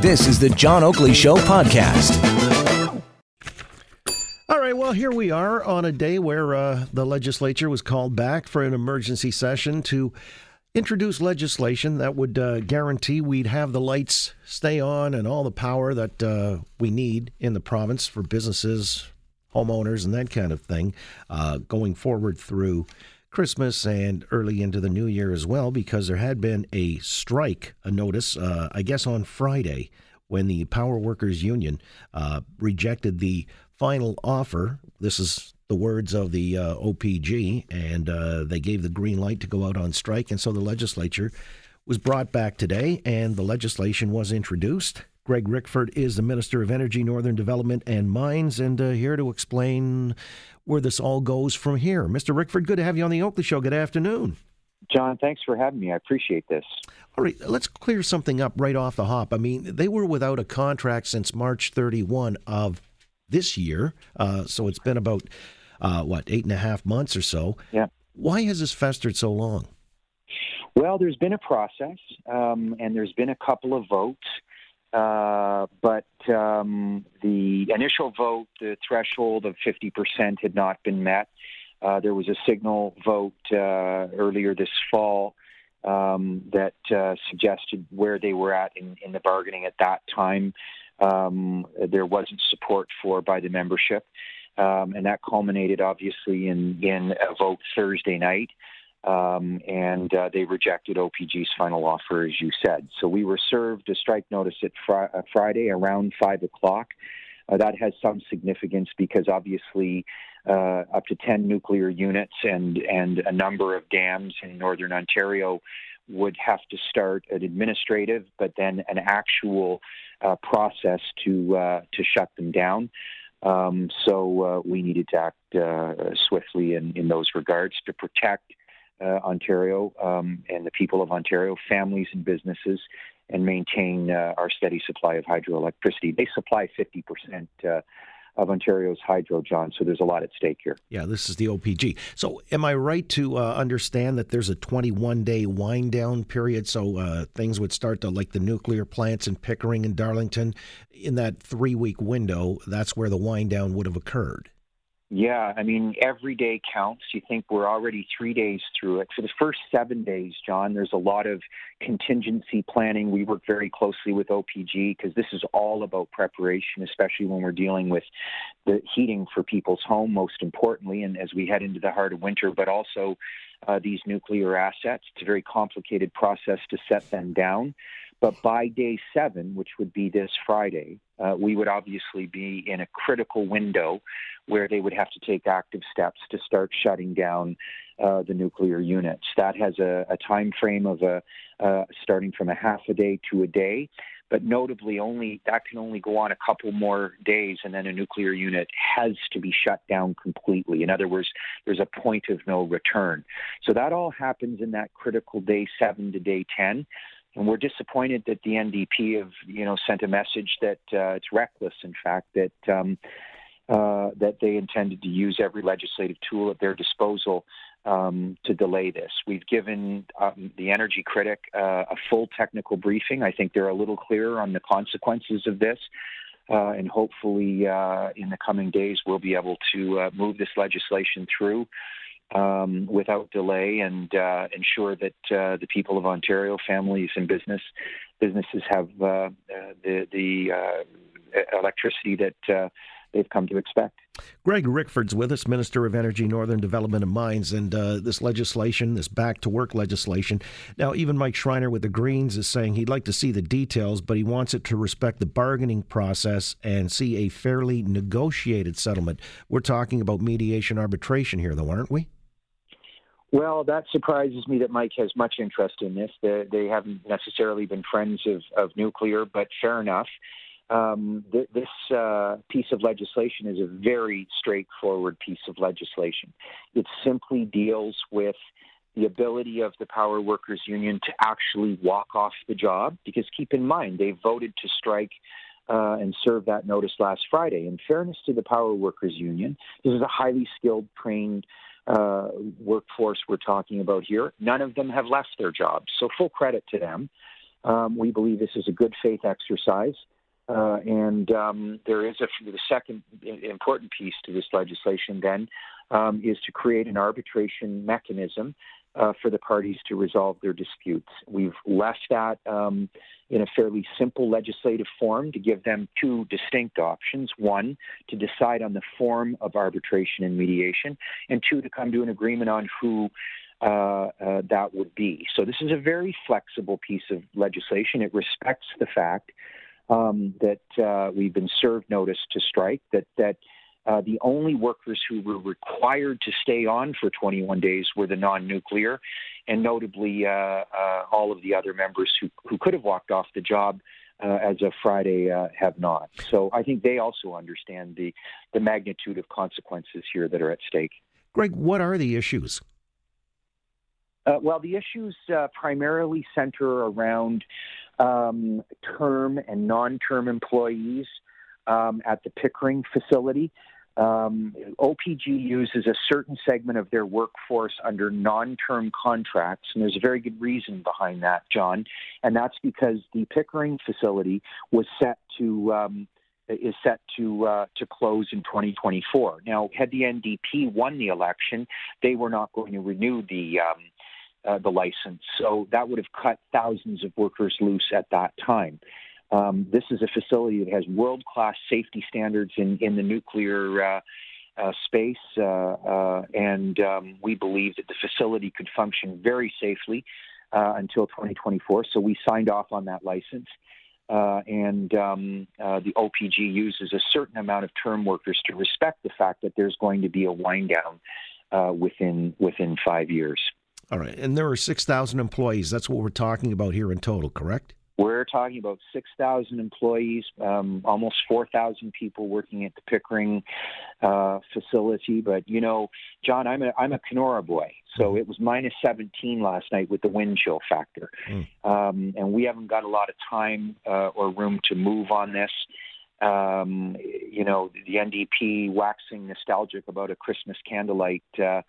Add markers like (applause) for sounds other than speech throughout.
This is the John Oakley Show podcast. All right, well, here we are on a day where uh, the legislature was called back for an emergency session to introduce legislation that would uh, guarantee we'd have the lights stay on and all the power that uh, we need in the province for businesses, homeowners, and that kind of thing uh, going forward through Christmas and early into the new year as well, because there had been a strike, a notice, uh, I guess on Friday, when the Power Workers Union uh, rejected the final offer. This is the words of the uh, OPG, and uh, they gave the green light to go out on strike. And so the legislature was brought back today, and the legislation was introduced. Greg Rickford is the Minister of Energy, Northern Development, and Mines, and uh, here to explain where this all goes from here. Mr. Rickford, good to have you on the Oakley Show. Good afternoon. John, thanks for having me. I appreciate this. All right, let's clear something up right off the hop. I mean, they were without a contract since March 31 of this year, uh, so it's been about uh, what eight and a half months or so. Yeah. Why has this festered so long? Well, there's been a process, um, and there's been a couple of votes. Uh, but um, the initial vote, the threshold of 50% had not been met. Uh, there was a signal vote uh, earlier this fall um, that uh, suggested where they were at in, in the bargaining at that time. Um, there wasn't support for by the membership, um, and that culminated obviously in in a vote Thursday night um, and uh, they rejected OPG's final offer, as you said. So we were served a strike notice at fr- uh, Friday around five o'clock. Uh, that has some significance because obviously uh, up to 10 nuclear units and, and a number of dams in northern Ontario would have to start an administrative, but then an actual uh, process to uh, to shut them down. Um, so uh, we needed to act swiftly in, in those regards to protect uh, Ontario um, and the people of Ontario, families and businesses, and maintain uh, our steady supply of hydroelectricity. They supply 50%. Uh, of Ontario's hydro, John. So there's a lot at stake here. Yeah, this is the OPG. So am I right to uh, understand that there's a 21 day wind down period? So uh, things would start to, like the nuclear plants in Pickering and Darlington, in that three week window, that's where the wind down would have occurred. Yeah, I mean, every day counts. You think we're already three days through it. For the first seven days, John, there's a lot of contingency planning. We work very closely with OPG because this is all about preparation, especially when we're dealing with the heating for people's home, most importantly, and as we head into the heart of winter, but also uh, these nuclear assets. It's a very complicated process to set them down. But by day seven, which would be this Friday, uh, we would obviously be in a critical window where they would have to take active steps to start shutting down uh, the nuclear units. That has a, a time frame of a uh, starting from a half a day to a day, but notably only that can only go on a couple more days, and then a nuclear unit has to be shut down completely. In other words, there's a point of no return. So that all happens in that critical day seven to day ten. And we're disappointed that the NDP have, you know, sent a message that uh, it's reckless. In fact, that um, uh, that they intended to use every legislative tool at their disposal um, to delay this. We've given um, the energy critic uh, a full technical briefing. I think they're a little clearer on the consequences of this. Uh, and hopefully, uh, in the coming days, we'll be able to uh, move this legislation through um, without delay and uh, ensure that uh, the people of Ontario, families and business businesses have uh, uh the the uh, electricity that uh, they've come to expect. Greg Rickford's with us, Minister of Energy, Northern Development and Mines, and this legislation, this back to work legislation. Now, even Mike Schreiner with the Greens is saying he'd like to see the details, but he wants it to respect the bargaining process and see a fairly negotiated settlement. We're talking about mediation arbitration here, though, aren't we? Well, that surprises me that Mike has much interest in this. They, they haven't necessarily been friends of, of nuclear, but fair enough. Um, th- this uh, piece of legislation is a very straightforward piece of legislation. It simply deals with the ability of the power workers union to actually walk off the job because keep in mind they voted to strike uh, and serve that notice last friday in fairness to the power workers union this is a highly skilled trained uh, workforce we're talking about here. None of them have left their jobs, so full credit to them. Um, we believe this is a good faith exercise. Uh, and um, there is a the second important piece to this legislation. Then um, is to create an arbitration mechanism uh, for the parties to resolve their disputes. We've left that um, in a fairly simple legislative form to give them two distinct options: one, to decide on the form of arbitration and mediation, and two, to come to an agreement on who. Uh, uh, that would be. So, this is a very flexible piece of legislation. It respects the fact um, that uh, we've been served notice to strike, that, that uh, the only workers who were required to stay on for 21 days were the non nuclear, and notably uh, uh, all of the other members who, who could have walked off the job. Uh, as of Friday, uh, have not. So I think they also understand the the magnitude of consequences here that are at stake. Greg, what are the issues? Uh, well, the issues primarily center around um, term and non-term employees um, at the Pickering facility. Um, OPG uses a certain segment of their workforce under non term contracts, and there's a very good reason behind that, John. And that's because the Pickering facility was set to. Um, is set to uh, to close in 2024. Now, had the NDP won the election, they were not going to renew the um, uh, the license, so that would have cut thousands of workers loose at that time. Um, this is a facility that has world class safety standards in, in the nuclear uh, uh, space, uh, uh and um, we believe that the facility could function very safely uh, until 2024. So we signed off on that license. Uh, and um, the OPG uses a certain amount of term workers to respect the fact that there's going to be a wind down within within five years. All right, and there are six thousand employees. That's what we're talking about here in total, correct? We're talking about 6,000 employees, um, almost 4,000 people working at the Pickering uh, facility. But, you know, John, I'm a, I'm a Kenora boy. So mm-hmm. it was minus 17 last night with the wind chill factor. Mm. Um, and we haven't got a lot of time uh, or room to move on this. Um, you know, the NDP waxing nostalgic about a Christmas candlelight uh,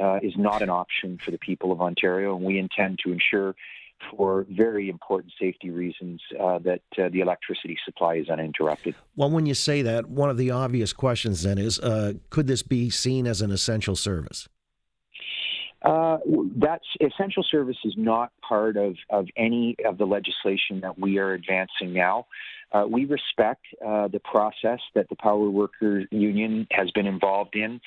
uh, is not an option for the people of Ontario, and we intend to ensure for very important safety reasons uh, that uh, the electricity supply is uninterrupted. Well, when you say that, one of the obvious questions then is uh, could this be seen as an essential service? Uh, that's essential service is not part of, of any of the legislation that we are advancing now. Uh, we respect uh, the process that the Power Workers Union has been involved in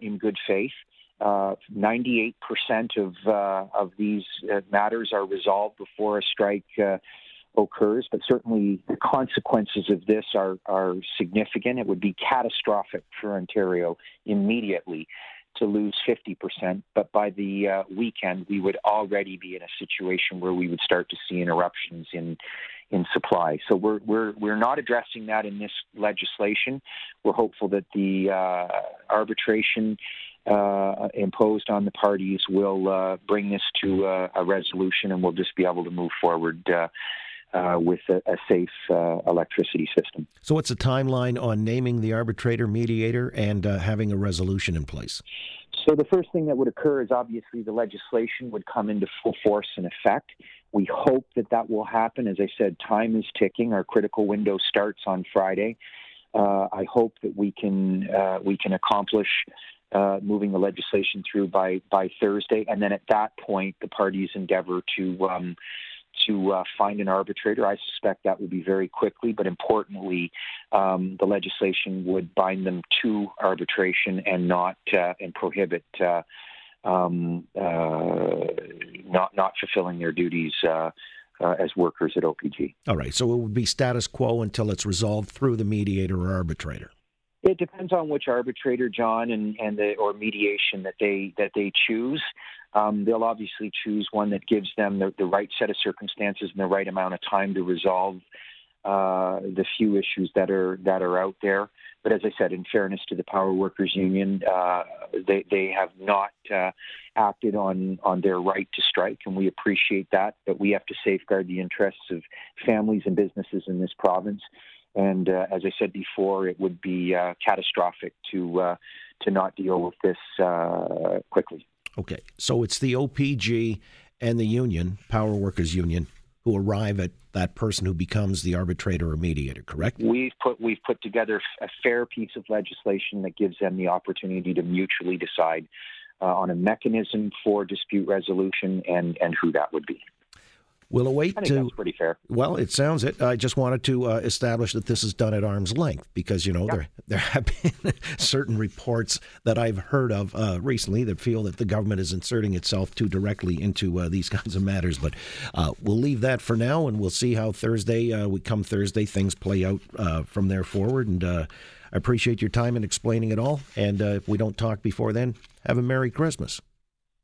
in good faith. Uh, 98% of uh, of these uh, matters are resolved before a strike uh, occurs, but certainly the consequences of this are are significant. It would be catastrophic for Ontario immediately to lose 50%, but by the uh, weekend we would already be in a situation where we would start to see interruptions in in supply. So we're we're we're not addressing that in this legislation. We're hopeful that the uh, arbitration uh, imposed on the parties will uh, bring this to a, a, resolution, and we'll just be able to move forward uh, uh with a, a safe uh, electricity system. So, what's the timeline on naming the arbitrator mediator and uh, having a resolution in place? So, the first thing that would occur is obviously the legislation would come into full force and effect. We hope that that will happen. As I said, time is ticking. Our critical window starts on Friday. I hope that we can we can accomplish uh, moving the legislation through by by Thursday, and then at that point, the parties endeavor to um, to uh, find an arbitrator. I suspect that will be very quickly, but importantly, um, the legislation would bind them to arbitration and not uh, and prohibit. Uh, um, uh, not not fulfilling their duties uh, as workers at OPG. All right, so it would be status quo until it's resolved through the mediator or arbitrator. It depends on which arbitrator, John, and, and the, or mediation that they that they choose. Um, they'll obviously choose one that gives them the, the, right set of circumstances and the right amount of time to resolve uh, the few issues that are that are out there. But as I said, in fairness to the Power Workers Union, uh, they they have not uh, acted on on their right to strike, and we appreciate that. But we have to safeguard the interests of families and businesses in this province. And uh, as I said before, it would be uh, catastrophic to uh, to not deal with this uh, quickly. Okay, so it's the OPG and the union, Power Workers Union, who arrive at that person who becomes the arbitrator or mediator, correct? We've put we've put together a fair piece of legislation that gives them the opportunity to mutually decide uh, on a mechanism for dispute resolution and and who that would be. We'll await to. that's pretty fair. Well, it sounds it. I just wanted to uh, establish that this is done at arm's length because you know Yep. there there have (laughs) been certain reports that I've heard of uh, recently that feel that the government is inserting itself too directly into uh, these (laughs) kinds of matters. But uh, we'll leave that for now, and we'll see how Thursday uh, we come Thursday things play out uh, from there forward. And uh, I appreciate your time in explaining it all. And uh, if we don't talk before then, have a Merry Christmas.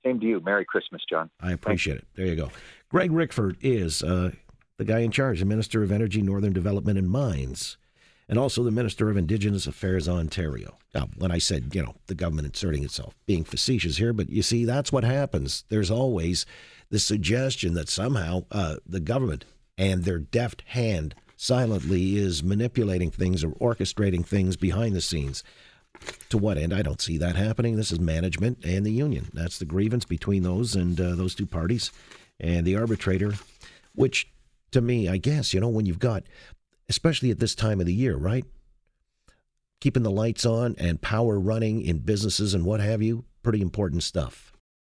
Same to you. Merry Christmas, John. I appreciate it. There you go. Greg Rickford is uh, the guy in charge, the Minister of Energy, Northern Development and Mines, and also the Minister of Indigenous Affairs, Ontario. Now, when I said, you know, the government inserting itself, being facetious here, but you see, that's what happens. There's always the suggestion that somehow uh, the government and their deft hand silently is manipulating things or orchestrating things behind the scenes. To what end? I don't see that happening. This is management and the union. That's the grievance between those and uh, those two parties and the arbitrator, which to me, I guess, you know, when you've got, especially at this time of the year, right? Keeping the lights on and power running in businesses and what have you, pretty important stuff.